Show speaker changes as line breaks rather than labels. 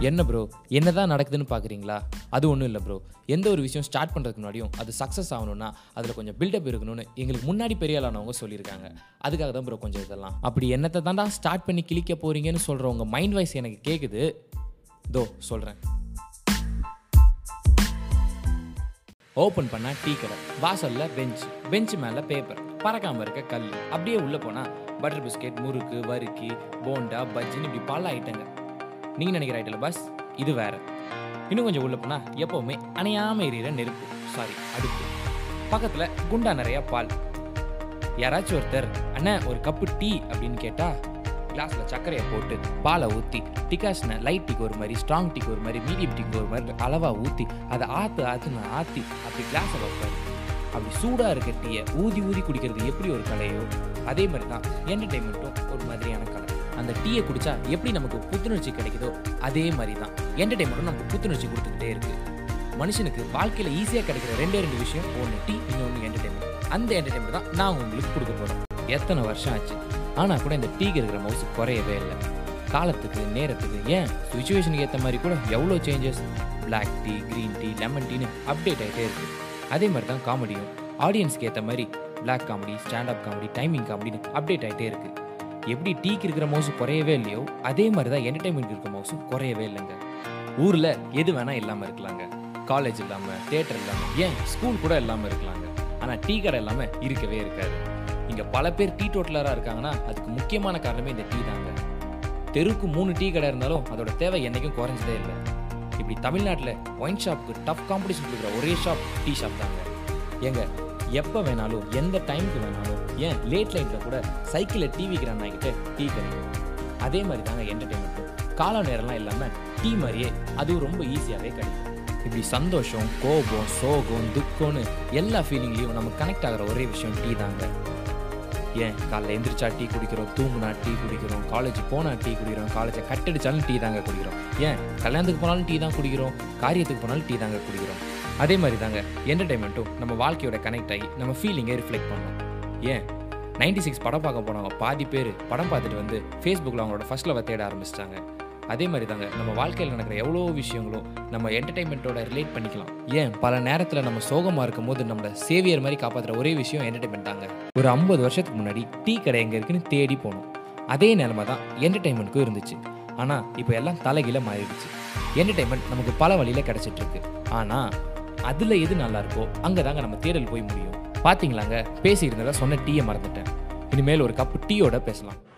என்ன ப்ரோ என்னதான் நடக்குதுன்னு பார்க்குறீங்களா அது ஒன்றும் இல்லை ப்ரோ எந்த ஒரு விஷயம் ஸ்டார்ட் பண்ணுறதுக்கு முன்னாடியும் அது சக்ஸஸ் ஆகணும்னா அதில் கொஞ்சம் பில்டப் இருக்கணும்னு எங்களுக்கு முன்னாடி பெரிய ஆளானவங்க சொல்லியிருக்காங்க. அதுக்காக தான் ப்ரோ கொஞ்சம் இதெல்லாம். அப்படி என்னத்தை தாண்டா ஸ்டார்ட் பண்ணி கிளிக்க போகிறீங்கன்னு சொல்கிற உங்கள் மைண்ட் வாய்ஸ் எனக்கு கேட்குது தோ சொல்கிறேன் ஓப்பன் பண்ணால் டீ கடை வாசலில் பெஞ்ச் பெஞ்ச் மேலே பேப்பர் பறக்காமல் இருக்க கல் அப்படியே உள்ளே போனால் பட்டர் பிஸ்கெட் முறுக்கு வறுக்கி போண்டா பஜ்ஜின்னு இப்படி பல ஐட்டங்கள் நீங்கள் நினைக்கிற ஐட்டில் பஸ் இது வேற. இன்னும் கொஞ்சம் உள்ளே போனால் எப்போவுமே அணையாமல் எரியிற நெருப்பு. சாரி அடுப்பு. பக்கத்தில் குண்டா நிறையா பால். யாராச்சும் ஒருத்தர் அண்ணன் ஒரு கப்பு டீ அப்படின்னு கேட்டால் கிளாஸில் சர்க்கரையை போட்டு பாலை ஊற்றி டிகாஷனை லைட் டீக்கு ஒரு மாதிரி ஸ்ட்ராங் டீக்கு ஒரு மாதிரி மீடியம் டீக்கு ஒரு மாதிரி அளவாக ஊற்றி அதை ஆற்று ஆற்றுன்னு ஆற்றி அப்படி கிளாஸை வைப்பார். அப்படி சூடாக இருக்க டீயை ஊதி ஊதி குடிக்கிறது எப்படி ஒரு கலையோ அதே மாதிரி தான் என்டர்டெயின்மெண்ட்டும் ஒரு மாதிரியான அந்த டீயை குடிச்சா எப்படி நமக்கு புத்துணர்ச்சி கிடைக்குதோ அதே மாதிரி தான் என்டர்டெயின்மெண்ட்டும் நமக்கு புத்துணர்ச்சி கொடுத்துக்கிட்டே இருக்கு. மனுஷனுக்கு வாழ்க்கையில் ஈஸியாக கிடைக்கிற ரெண்டே ரெண்டு விஷயம் ஒன்று டீ இன்னொன்று என்டர்டைன்மெண்ட் அந்த என்டர்டைன்மெண்ட் தான் நான் உங்களுக்கு கொடுக்க போகிறேன் எத்தனை வருஷம் ஆச்சு? ஆனால் கூட இந்த டீக்கு இருக்கிற மவுசு குறையவே இல்லை. காலத்துக்கு நேரத்துக்கு ஏன்? சுச்சுவேஷனுக்கு ஏற்ற மாதிரி கூட எவ்வளோ changes black tea green tea lemon டீன்னு அப்டேட் ஆகிட்டே இருக்கு. அதே மாதிரி தான் காமெடியும் ஆடியன்ஸ்க்கு ஏற்ற மாதிரி black comedy stand up comedy timing காமெடின்னு update ஆகிட்டே இருக்கு. எப்படி டீக்கு இருக்கிற மவுசு குறையவே இல்லையோ அதே மாதிரி தான் என்டர்டைன்மெண்ட் இருக்கிற மவுசும் குறையவே இல்லைங்க. ஊரில் எது வேணால் இல்லாமல் இருக்கலாங்க. காலேஜ் இல்லாமல் தேட்டர் இல்லாமல் ஏன் ஸ்கூல் கூட இல்லாமல் இருக்கலாங்க. ஆனால் டீ கடை இல்லாமல் இருக்கவே இருக்காது. இங்கே பல பேர் டீ டோட்டலராக இருக்காங்கன்னா அதுக்கு முக்கியமான காரணமே இந்த டீ தாங்க. தெருக்கு மூணு டீ கடை இருந்தாலும் அதோட தேவை என்றைக்கும் குறைஞ்சதே இல்லை. இப்படி தமிழ்நாட்டில் ஒயின் ஷாப்புக்கு டஃப் காம்படிஷன் கொடுக்குற ஒரே ஷாப் டீ ஷாப் தாங்க. ஏங்க எப்போ வேணாலும் எந்த டைமுக்கு வேணாலும் ஏன் லேட் லைட்டில் கூட சைக்கிளில் டிவி கிரான் ஆகிட்டு டீ கிடைக்கும். அதே மாதிரி தாங்க என்டர்டெயின்மெண்ட்டும் கால நேரம்லாம் இல்லாமல் டீ மாதிரியே அதுவும் ரொம்ப ஈஸியாகவே கிடைக்கும். இப்படி சந்தோஷம் கோபம் சோகம் துக்கம்னு எல்லா ஃபீலிங்லேயும் நம்ம கனெக்ட் ஆகிற ஒரே விஷயம் டீ தாங்க. ஏன்? காலைல எந்திரிச்சா டீ குடிக்கிறோம் தூங்குனா டீ குடிக்கிறோம் காலேஜ் போனால் டீ குடிக்கிறோம் காலேஜை கட்டடிச்சாலும் டீ தாங்க குடிக்கிறோம். ஏன்? கல்யாணத்துக்கு போனாலும் டீ தான் குடிக்கிறோம் காரியத்துக்கு போனாலும் டீ தாங்க குடிக்கிறோம். அதே மாதிரி தாங்க என்டர்டைன்மெண்ட்டும் நம்ம வாழ்க்கையோட கனெக்ட் ஆகி நம்ம ஃபீலிங்கை ரிஃப்ளெக்ட் பண்ணோம். ஏன்? நைன்டி சிக்ஸ் படம் பார்க்க போனவங்க பாதி பேர் படம் பார்த்துட்டு வந்து ஃபேஸ்புக்கில் அவங்களோட ஃபர்ஸ்ட் லவ் தேட ஆரம்பிச்சிட்டாங்க. அதே மாதிரி தாங்க நம்ம வாழ்க்கையில் நடக்கிற எவ்வளோ விஷயங்களும் நம்ம என்டர்டைன்மெண்ட்டோட ரிலேட் பண்ணிக்கலாம். ஏன்? பல நேரத்தில் நம்ம சோகமாக இருக்கும் போது நம்மளை சேவியர் மாதிரி காப்பாற்றுற ஒரே விஷயம் என்டர்டைன்மெண்ட் தாங்க. ஒரு ஐம்பது வருஷத்துக்கு முன்னாடி டீ கடை எங்கே இருக்குன்னு தேடி போனோம். அதே நிலமை தான் என்டர்டைன்மெண்ட்க்கும் இருந்துச்சு. ஆனால் இப்போ எல்லாம் தலைகீழ மாறிடுச்சு. என்டர்டைன்மெண்ட் நமக்கு பல வழியில் கிடச்சிட்ருக்கு ஆனால் அதில் எது நல்லா இருக்கோ அங்கே தாங்க நம்ம தேடல் போய் முடியும். பார்த்தீங்களாங்க பேசியிருந்ததை சொன்ன டீயை மறந்துட்டேன். இனிமேல் ஒரு கப்பு டீயோட பேசலாம்.